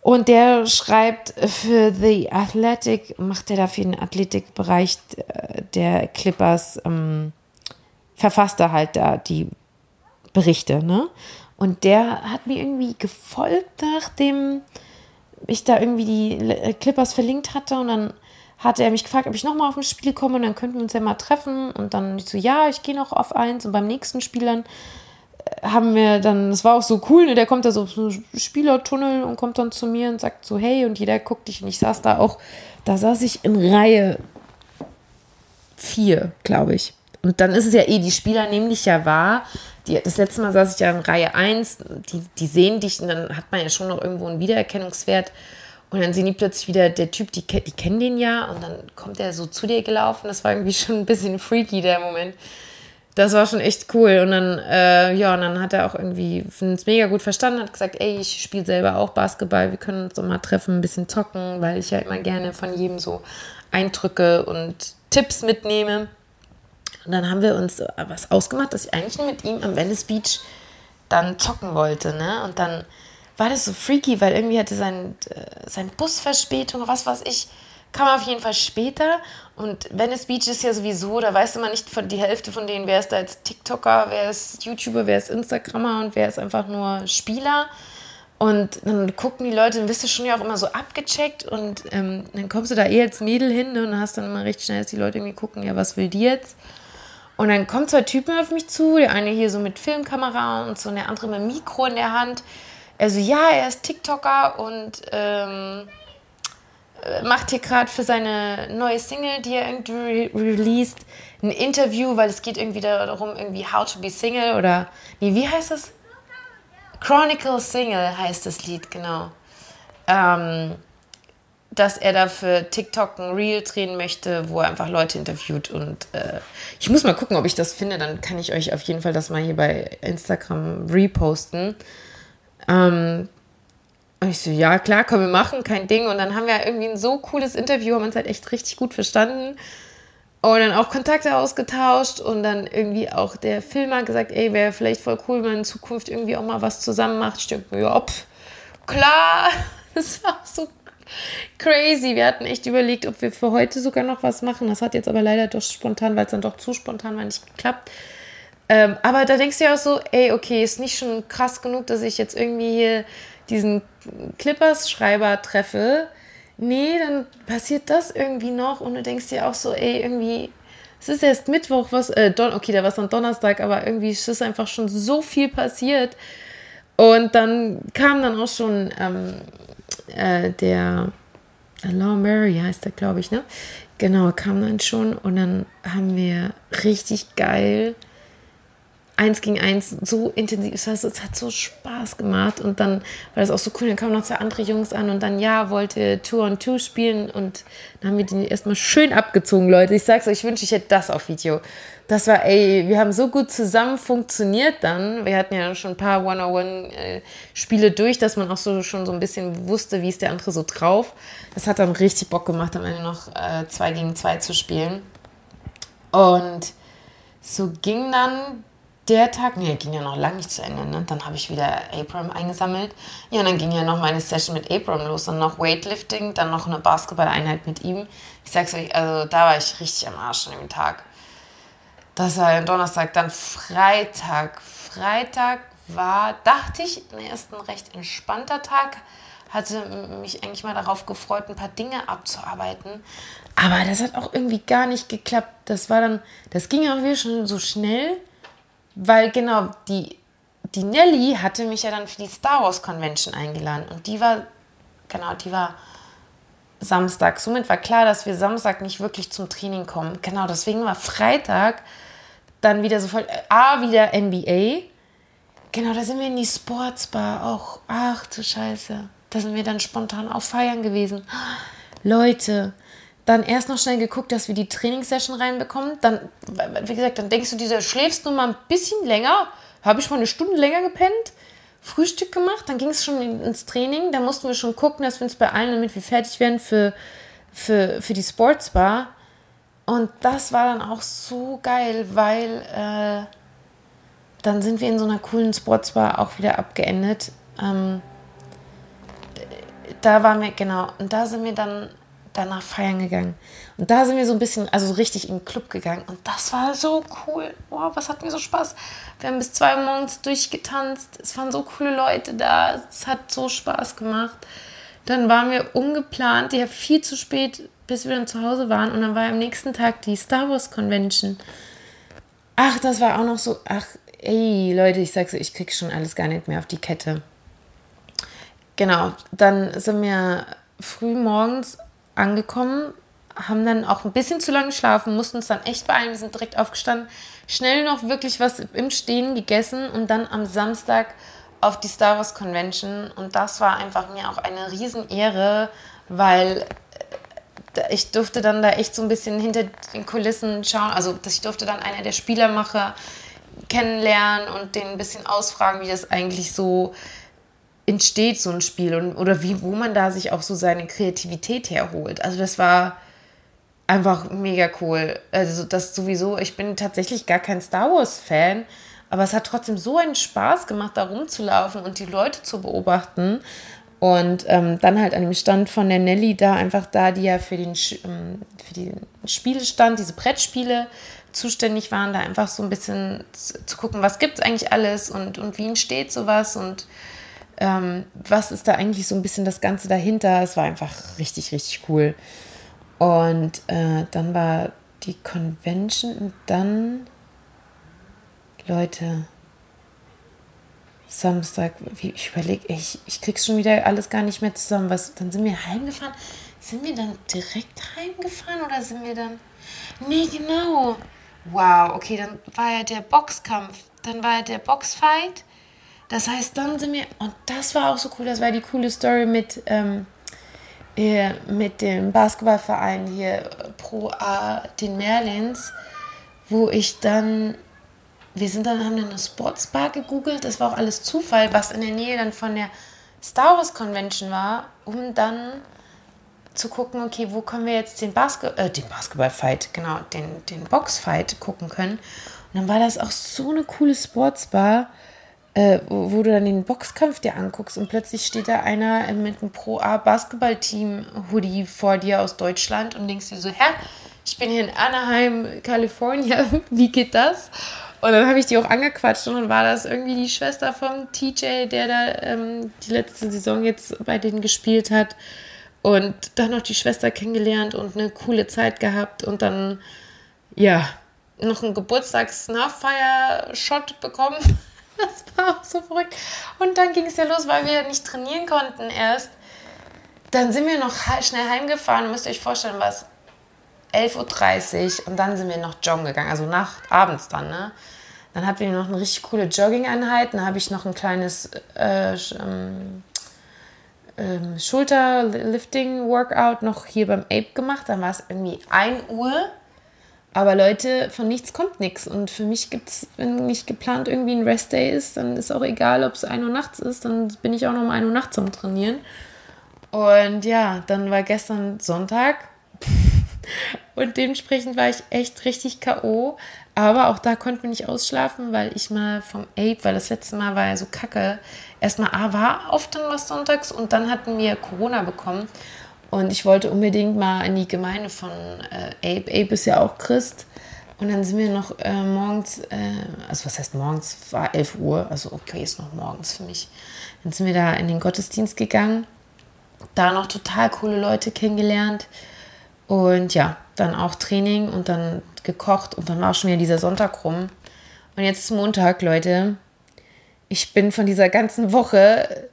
Und der schreibt für The Athletic, macht er dafür den Athletikbereich äh, der Clippers, ähm, verfasst er halt da die Berichte, ne? Und der hat mir irgendwie gefolgt, nachdem ich da irgendwie die Clippers verlinkt hatte. Und dann hatte er mich gefragt, ob ich nochmal auf ein Spiel komme. Und dann könnten wir uns ja mal treffen. Und dann so, ja, ich gehe noch auf eins. Und beim nächsten Spiel dann äh, haben wir dann, das war auch so cool, ne? der kommt da so so Spielertunnel und kommt dann zu mir und sagt so, hey, und jeder guckt dich und ich saß da auch, da saß ich in Reihe 4, glaube ich. Und dann ist es ja eh, die Spieler nehmen dich ja wahr. Die, das letzte Mal saß ich ja in Reihe 1, die, die sehen dich und dann hat man ja schon noch irgendwo einen Wiedererkennungswert. Und dann sehen die plötzlich wieder, der Typ, die, die kennen den ja und dann kommt er so zu dir gelaufen. Das war irgendwie schon ein bisschen freaky, der Moment. Das war schon echt cool. Und dann, äh, ja, und dann hat er auch irgendwie es mega gut verstanden, hat gesagt, ey, ich spiele selber auch Basketball, wir können uns doch mal treffen, ein bisschen zocken, weil ich ja immer gerne von jedem so Eindrücke und Tipps mitnehme. Und dann haben wir uns was ausgemacht, dass ich eigentlich mit ihm am Venice Beach dann zocken wollte, ne? Und dann war das so freaky, weil irgendwie hatte sein, äh, sein Bus was weiß ich, kam auf jeden Fall später. Und Venice Beach ist ja sowieso, da weißt du mal nicht von die Hälfte von denen, wer ist da jetzt TikToker, wer ist YouTuber, wer ist Instagrammer und wer ist einfach nur Spieler. Und dann gucken die Leute, dann bist du schon ja auch immer so abgecheckt und ähm, dann kommst du da eh als Mädel hin ne, und hast dann immer recht schnell, dass die Leute irgendwie gucken, ja, was will die jetzt? Und dann kommen zwei Typen auf mich zu, der eine hier so mit Filmkamera und so der andere mit Mikro in der Hand. Also ja, er ist TikToker und ähm, äh, macht hier gerade für seine neue Single, die er irgendwie re released, ein Interview, weil es geht irgendwie darum, irgendwie How to be Single oder, nee, wie heißt das? Chronicle Single heißt das Lied, genau. Ähm, dass er da für TikTok ein Reel drehen möchte, wo er einfach Leute interviewt. Und äh, ich muss mal gucken, ob ich das finde. Dann kann ich euch auf jeden Fall das mal hier bei Instagram reposten. Ähm, und ich so, ja, klar, können wir machen, kein Ding. Und dann haben wir irgendwie ein so cooles Interview, haben uns halt echt richtig gut verstanden. Und dann auch Kontakte ausgetauscht und dann irgendwie auch der Filmer gesagt, ey, wäre vielleicht voll cool, wenn man in Zukunft irgendwie auch mal was zusammen macht. Mir, ja, pff, klar, (laughs) das war so crazy. Wir hatten echt überlegt, ob wir für heute sogar noch was machen. Das hat jetzt aber leider doch spontan, weil es dann doch zu spontan war, nicht geklappt. Ähm, aber da denkst du ja auch so, ey, okay, ist nicht schon krass genug, dass ich jetzt irgendwie hier diesen Clippers-Schreiber treffe nee, dann passiert das irgendwie noch und du denkst dir auch so, ey, irgendwie, es ist erst Mittwoch, was, äh, Don okay, da war es dann Donnerstag, aber irgendwie ist es einfach schon so viel passiert. Und dann kam dann auch schon ähm, äh, der Alain Murray heißt der, glaube ich, ne? Genau, kam dann schon und dann haben wir richtig geil eins gegen eins so intensiv, es hat, es hat so Spaß gemacht und dann war das auch so cool, dann kamen noch zwei andere Jungs an und dann ja, wollte Two on Two spielen und dann haben wir den erstmal schön abgezogen, Leute. Ich sag's euch, ich wünsche, ich hätte das auf Video. Das war, ey, wir haben so gut zusammen funktioniert dann. Wir hatten ja schon ein paar One-on-One-Spiele durch, dass man auch so schon so ein bisschen wusste, wie ist der andere so drauf. Das hat dann richtig Bock gemacht, am Ende noch äh, zwei gegen zwei zu spielen. Und so ging dann der Tag, nee, ging ja noch lange nicht zu Ende. Ne? Dann habe ich wieder Abram eingesammelt. Ja, und dann ging ja noch meine Session mit Abram los. Dann noch Weightlifting, dann noch eine Basketball-Einheit mit ihm. Ich sag's euch, also da war ich richtig am Arsch an dem Tag. Das war ein Donnerstag. Dann Freitag. Freitag war, dachte ich, erst ein recht entspannter Tag. Hatte mich eigentlich mal darauf gefreut, ein paar Dinge abzuarbeiten. Aber das hat auch irgendwie gar nicht geklappt. Das war dann, das ging auch wieder schon so schnell weil genau, die, die Nelly hatte mich ja dann für die Star Wars Convention eingeladen. Und die war, genau, die war Samstag. Somit war klar, dass wir Samstag nicht wirklich zum Training kommen. Genau, deswegen war Freitag dann wieder sofort, A, wieder NBA. Genau, da sind wir in die Sportsbar auch. Ach du Scheiße. Da sind wir dann spontan auf Feiern gewesen. Leute, dann erst noch schnell geguckt, dass wir die Trainingssession reinbekommen. Dann, wie gesagt, dann denkst du, dieser schläfst nur mal ein bisschen länger. Habe ich mal eine Stunde länger gepennt, Frühstück gemacht, dann ging es schon ins Training. Da mussten wir schon gucken, dass wir uns beeilen, damit wir fertig werden für, für, für die Sportsbar. Und das war dann auch so geil, weil äh, dann sind wir in so einer coolen Sportsbar auch wieder abgeendet. Ähm, da waren wir, genau, und da sind wir dann danach feiern gegangen. Und da sind wir so ein bisschen, also richtig in den Club gegangen. Und das war so cool. Wow, was hat mir so Spaß. Wir haben bis zwei Uhr morgens durchgetanzt. Es waren so coole Leute da. Es hat so Spaß gemacht. Dann waren wir ungeplant, ja viel zu spät, bis wir dann zu Hause waren. Und dann war am nächsten Tag die Star Wars Convention. Ach, das war auch noch so, ach, ey, Leute, ich sag's, ich krieg schon alles gar nicht mehr auf die Kette. Genau, dann sind wir früh morgens angekommen, haben dann auch ein bisschen zu lange geschlafen, mussten uns dann echt beeilen. Wir sind direkt aufgestanden, schnell noch wirklich was im Stehen gegessen und dann am Samstag auf die Star Wars Convention. Und das war einfach mir auch eine Riesenehre, weil äh, ich durfte dann da echt so ein bisschen hinter den Kulissen schauen. Also ich durfte dann einer der Spielermacher kennenlernen und den ein bisschen ausfragen, wie das eigentlich so entsteht so ein Spiel und, oder wie, wo man da sich auch so seine Kreativität herholt. Also das war einfach mega cool. Also das sowieso, ich bin tatsächlich gar kein Star Wars-Fan, aber es hat trotzdem so einen Spaß gemacht, da rumzulaufen und die Leute zu beobachten. Und ähm, dann halt an dem Stand von der Nelly da einfach da, die ja für den, ähm, für den Spielestand, diese Brettspiele zuständig waren, da einfach so ein bisschen zu, gucken, was gibt es eigentlich alles und, und wie entsteht sowas und Ähm, was ist da eigentlich so ein bisschen das Ganze dahinter? Es war einfach richtig, richtig cool. Und äh, dann war die Convention und dann, Leute, Samstag, ich überlege, ich, ich krieg's schon wieder alles gar nicht mehr zusammen. Was, dann sind wir heimgefahren. Sind wir dann direkt heimgefahren oder sind wir dann. Nee, genau. Wow, okay, dann war ja der Boxkampf. Dann war ja der Boxfight. Das heißt, dann sind wir. Und das war auch so cool. Das war die coole Story mit. Ähm, mit dem Basketballverein hier Pro A, den Merlins, wo ich dann wir sind dann, haben dann eine Sportsbar gegoogelt. Das war auch alles Zufall, was in der Nähe dann von der Star Wars Convention war, um dann zu gucken, okay, wo können wir jetzt den, Basket äh, den Basketball-Fight, genau, den, den Box-Fight gucken können. Und dann war das auch so eine coole Sportsbar, äh, wo, wo, du dann den Boxkampf dir anguckst und plötzlich steht da einer mit einem Pro-A-Basketball-Team-Hoodie vor dir aus Deutschland und denkst dir so, hä, ich bin hier in Anaheim, Kalifornien, (laughs) wie geht das? Und dann habe ich die auch angequatscht und dann war das irgendwie die Schwester vom TJ, der da ähm, die letzte Saison jetzt bei denen gespielt hat. Und dann noch die Schwester kennengelernt und eine coole Zeit gehabt und dann, ja, noch einen Geburtstags-Nachfeier-Shot bekommen. (laughs) (laughs) Das war auch so verrückt. Und dann ging es ja los, weil wir nicht trainieren konnten erst. Dann sind wir noch schnell heimgefahren. Müsst ihr euch vorstellen, was 11.30 Uhr und dann sind wir noch joggen gegangen, also nach, abends dann, ne? Dann hatten wir noch eine richtig coole Jogging-Einheit, dann habe ich noch ein kleines äh, ähm, ähm, Schulterlifting-Workout noch hier beim Ape gemacht, dann war es irgendwie 1 Uhr. Aber Leute, von nichts kommt nichts. Und für mich gibt es, wenn nicht geplant irgendwie ein Restday ist, dann ist auch egal, ob es 1 Uhr nachts ist, dann bin ich auch noch um 1 Uhr nachts am Trainieren. Und ja, dann war gestern Sonntag. (laughs) Und dementsprechend war ich echt richtig K.O. Aber auch da konnten wir nicht ausschlafen, weil ich mal vom Ape, weil das letzte Mal war ja so kacke. Erstmal A war oft dann was sonntags und dann hatten wir Corona bekommen. Und ich wollte unbedingt mal in die Gemeinde von äh, Ape. Ape ist ja auch Christ. Und dann sind wir noch äh, morgens, äh, also was heißt morgens, war 11 Uhr, also okay, ist noch morgens für mich. Dann sind wir da in den Gottesdienst gegangen, da noch total coole Leute kennengelernt. Und ja, dann auch Training und dann gekocht und dann war schon wieder dieser Sonntag rum. Und jetzt ist Montag, Leute. Ich bin von dieser ganzen Woche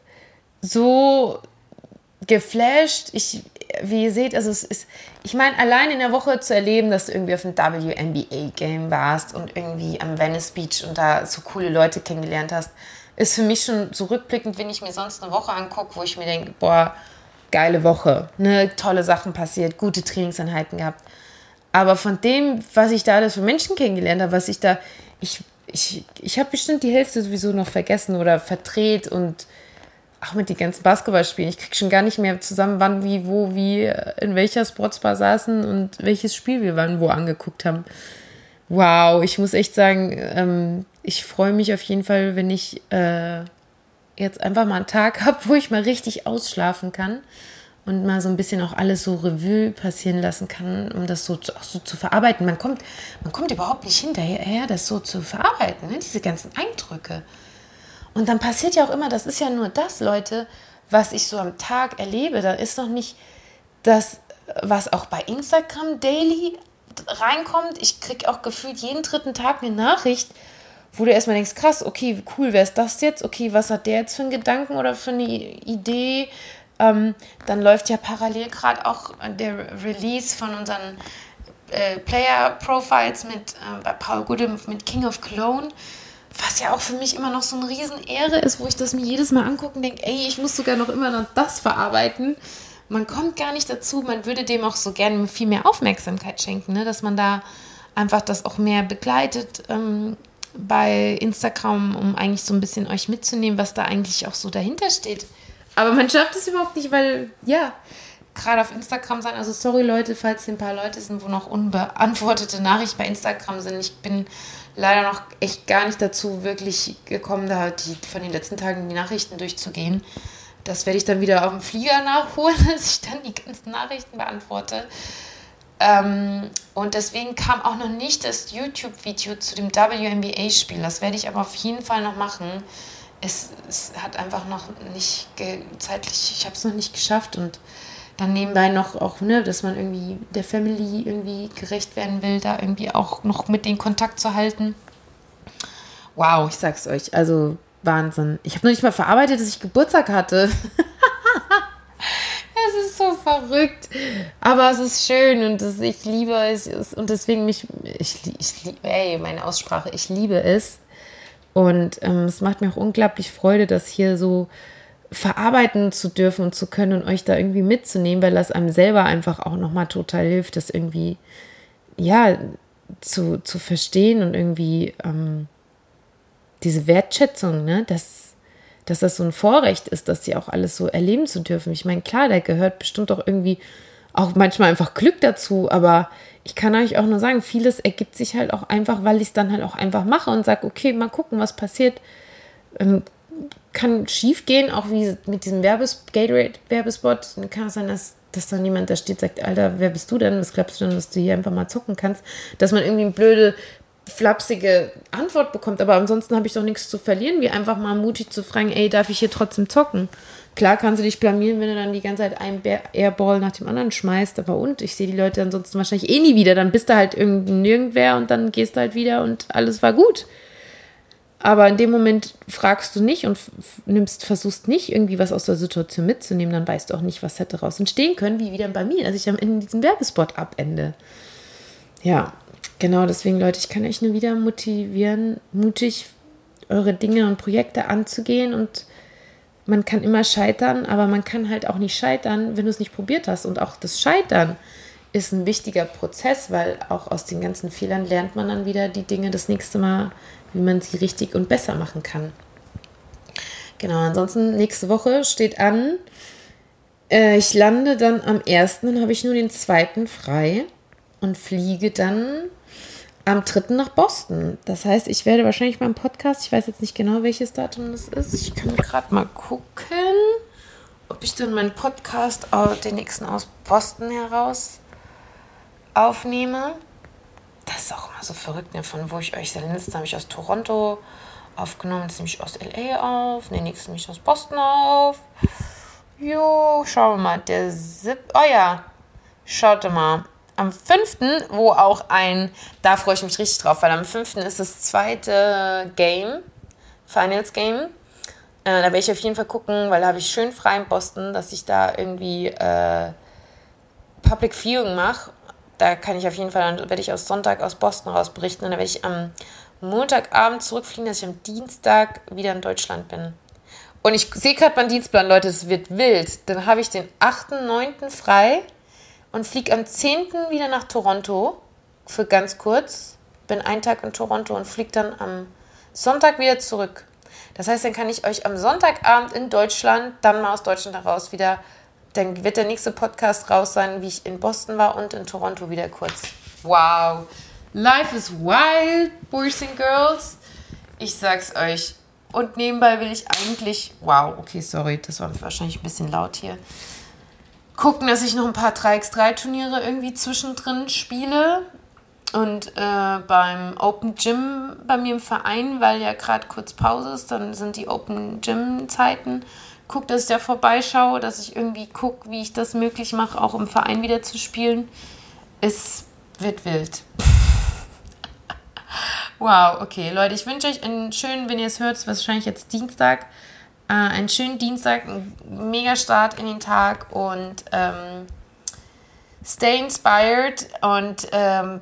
so geflasht. Ich, wie ihr seht, also es ist, ich meine, allein in der Woche zu erleben, dass du irgendwie auf einem WNBA-Game warst und irgendwie am Venice Beach und da so coole Leute kennengelernt hast, ist für mich schon so rückblickend, wenn ich mir sonst eine Woche angucke, wo ich mir denke, boah, geile Woche, ne, tolle Sachen passiert, gute Trainingseinheiten gehabt. Aber von dem, was ich da alles für Menschen kennengelernt habe, was ich da, ich, ich, ich habe bestimmt die Hälfte sowieso noch vergessen oder verdreht und auch mit den ganzen Basketballspielen. Ich kriege schon gar nicht mehr zusammen, wann, wie, wo, wie, in welcher Sportsbar saßen und welches Spiel wir wann wo angeguckt haben. Wow, ich muss echt sagen, ähm, ich freue mich auf jeden Fall, wenn ich äh, jetzt einfach mal einen Tag habe, wo ich mal richtig ausschlafen kann und mal so ein bisschen auch alles so Revue passieren lassen kann, um das so, auch so zu verarbeiten. Man kommt, man kommt überhaupt nicht hinterher, das so zu verarbeiten, ne? diese ganzen Eindrücke. Und dann passiert ja auch immer, das ist ja nur das, Leute, was ich so am Tag erlebe. Da ist noch nicht das, was auch bei Instagram daily reinkommt. Ich kriege auch gefühlt jeden dritten Tag eine Nachricht, wo du erstmal denkst, krass, okay, cool, wer ist das jetzt? Okay, was hat der jetzt für einen Gedanken oder für eine Idee? Ähm, dann läuft ja parallel gerade auch der Release von unseren äh, Player Profiles mit äh, bei Paul Goodham mit King of Clone, was ja auch für mich immer noch so eine Riesenehre ist, wo ich das mir jedes Mal angucken denke, ey, ich muss sogar noch immer noch das verarbeiten. Man kommt gar nicht dazu, man würde dem auch so gerne viel mehr Aufmerksamkeit schenken, ne? dass man da einfach das auch mehr begleitet. Ähm, bei Instagram, um eigentlich so ein bisschen euch mitzunehmen, was da eigentlich auch so dahinter steht. Aber man schafft es überhaupt nicht, weil, ja, gerade auf Instagram sein. Also sorry Leute, falls hier ein paar Leute sind, wo noch unbeantwortete Nachrichten bei Instagram sind. Ich bin leider noch echt gar nicht dazu wirklich gekommen, da die, von den letzten Tagen die Nachrichten durchzugehen. Das werde ich dann wieder auf dem Flieger nachholen, (laughs) dass ich dann die ganzen Nachrichten beantworte. Ähm, und deswegen kam auch noch nicht das YouTube-Video zu dem WNBA-Spiel. Das werde ich aber auf jeden Fall noch machen. es, es hat einfach noch nicht zeitlich, ich habe es noch nicht geschafft und dann nebenbei noch auch, ne, dass man irgendwie der Family irgendwie gerecht werden will, da irgendwie auch noch mit den Kontakt zu halten. Wow, ich sag's euch, also Wahnsinn. Ich habe noch nicht mal verarbeitet, dass ich Geburtstag hatte. (laughs) es ist so verrückt. Aber es ist schön und das, ich liebe es. Und deswegen mich, ich, ich liebe, ey, meine Aussprache, ich liebe es. Und ähm, es macht mir auch unglaublich Freude, das hier so verarbeiten zu dürfen und zu können und euch da irgendwie mitzunehmen, weil das einem selber einfach auch nochmal total hilft, das irgendwie, ja, zu, zu verstehen und irgendwie ähm, diese Wertschätzung, ne, dass, dass das so ein Vorrecht ist, dass sie auch alles so erleben zu dürfen. Ich meine, klar, da gehört bestimmt auch irgendwie auch manchmal einfach Glück dazu, aber ich kann euch auch nur sagen, vieles ergibt sich halt auch einfach, weil ich es dann halt auch einfach mache und sage, okay, mal gucken, was passiert. Ähm, kann schief gehen, auch wie mit diesem Werbes Gatorade-Werbespot. Kann es sein, dass, dass dann jemand da steht, sagt, Alter, wer bist du denn? Was glaubst du denn, dass du hier einfach mal zocken kannst? Dass man irgendwie eine blöde, flapsige Antwort bekommt. Aber ansonsten habe ich doch nichts zu verlieren, wie einfach mal mutig zu fragen, ey, darf ich hier trotzdem zocken? Klar kannst du dich blamieren, wenn du dann die ganze Zeit einen Airball nach dem anderen schmeißt, aber und ich sehe die Leute ansonsten wahrscheinlich eh nie wieder. Dann bist du halt irgendein Nirgendwer und dann gehst du halt wieder und alles war gut. Aber in dem Moment fragst du nicht und nimmst, versuchst nicht irgendwie was aus der Situation mitzunehmen, dann weißt du auch nicht, was hätte daraus entstehen können, wie wieder bei mir, dass ich am Ende diesen Werbespot abende. Ja, genau deswegen, Leute, ich kann euch nur wieder motivieren, mutig eure Dinge und Projekte anzugehen und man kann immer scheitern, aber man kann halt auch nicht scheitern, wenn du es nicht probiert hast. Und auch das Scheitern ist ein wichtiger Prozess, weil auch aus den ganzen Fehlern lernt man dann wieder die Dinge das nächste Mal, wie man sie richtig und besser machen kann. Genau, ansonsten nächste Woche steht an. Äh, ich lande dann am 1., dann habe ich nur den zweiten frei und fliege dann am 3. nach Boston. Das heißt, ich werde wahrscheinlich beim Podcast, ich weiß jetzt nicht genau, welches Datum das ist. Ich kann gerade mal gucken, ob ich dann meinen Podcast, den nächsten aus Boston heraus aufnehme. Das ist auch immer so verrückt, ne? von wo ich euch letzten habe ich aus Toronto aufgenommen, jetzt nehme ich aus LA auf, den nächsten nehme ich aus Boston auf. Jo, schauen wir mal, der Zip, oh ja, schaut mal, am 5., wo auch ein, da freue ich mich richtig drauf, weil am 5. ist das zweite Game, Finals Game. Äh, da werde ich auf jeden Fall gucken, weil da habe ich schön frei in Boston, dass ich da irgendwie äh, Public Viewing mache. Da kann ich auf jeden Fall, dann werde ich aus Sonntag aus Boston raus berichten und dann werde ich am Montagabend zurückfliegen, dass ich am Dienstag wieder in Deutschland bin. Und ich sehe gerade beim Dienstplan, Leute, es wird wild. Dann habe ich den 8.9. frei und fliege am 10. wieder nach Toronto für ganz kurz. Bin einen Tag in Toronto und fliege dann am Sonntag wieder zurück. Das heißt, dann kann ich euch am Sonntagabend in Deutschland, dann mal aus Deutschland heraus wieder, dann wird der nächste Podcast raus sein, wie ich in Boston war und in Toronto wieder kurz. Wow. Life is wild, Boys and Girls. Ich sag's euch. Und nebenbei will ich eigentlich. Wow, okay, sorry, das war wahrscheinlich ein bisschen laut hier gucken, dass ich noch ein paar 3x3-Turniere irgendwie zwischendrin spiele. Und äh, beim Open Gym bei mir im Verein, weil ja gerade kurz Pause ist, dann sind die Open Gym-Zeiten. Guck, dass ich da vorbeischaue, dass ich irgendwie gucke, wie ich das möglich mache, auch im Verein wieder zu spielen. Es wird wild. (laughs) wow, okay, Leute, ich wünsche euch einen schönen, wenn ihr es hört, wahrscheinlich jetzt Dienstag äh, einen schönen Dienstag, einen mega Start in den Tag und ähm, stay inspired und ähm,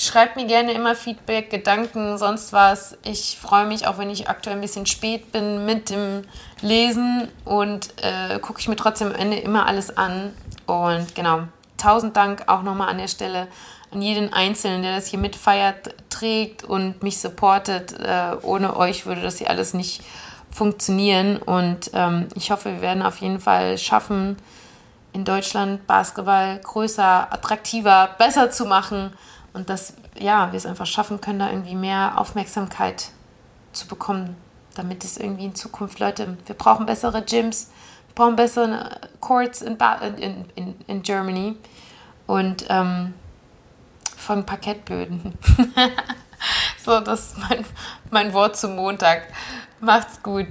schreibt mir gerne immer Feedback, Gedanken, sonst was. Ich freue mich, auch wenn ich aktuell ein bisschen spät bin mit dem Lesen und äh, gucke ich mir trotzdem am Ende immer alles an. Und genau, tausend Dank auch nochmal an der Stelle an jeden Einzelnen, der das hier mitfeiert, trägt und mich supportet. Äh, ohne euch würde das hier alles nicht funktionieren. Und ähm, ich hoffe, wir werden auf jeden Fall schaffen, in Deutschland Basketball größer, attraktiver, besser zu machen und dass ja, wir es einfach schaffen können, da irgendwie mehr Aufmerksamkeit zu bekommen, damit es irgendwie in Zukunft Leute, wir brauchen bessere Gyms, wir brauchen bessere Courts in, in, in, in Germany und ähm, von Parkettböden. (laughs) so, das ist mein, mein Wort zum Montag. Macht's gut.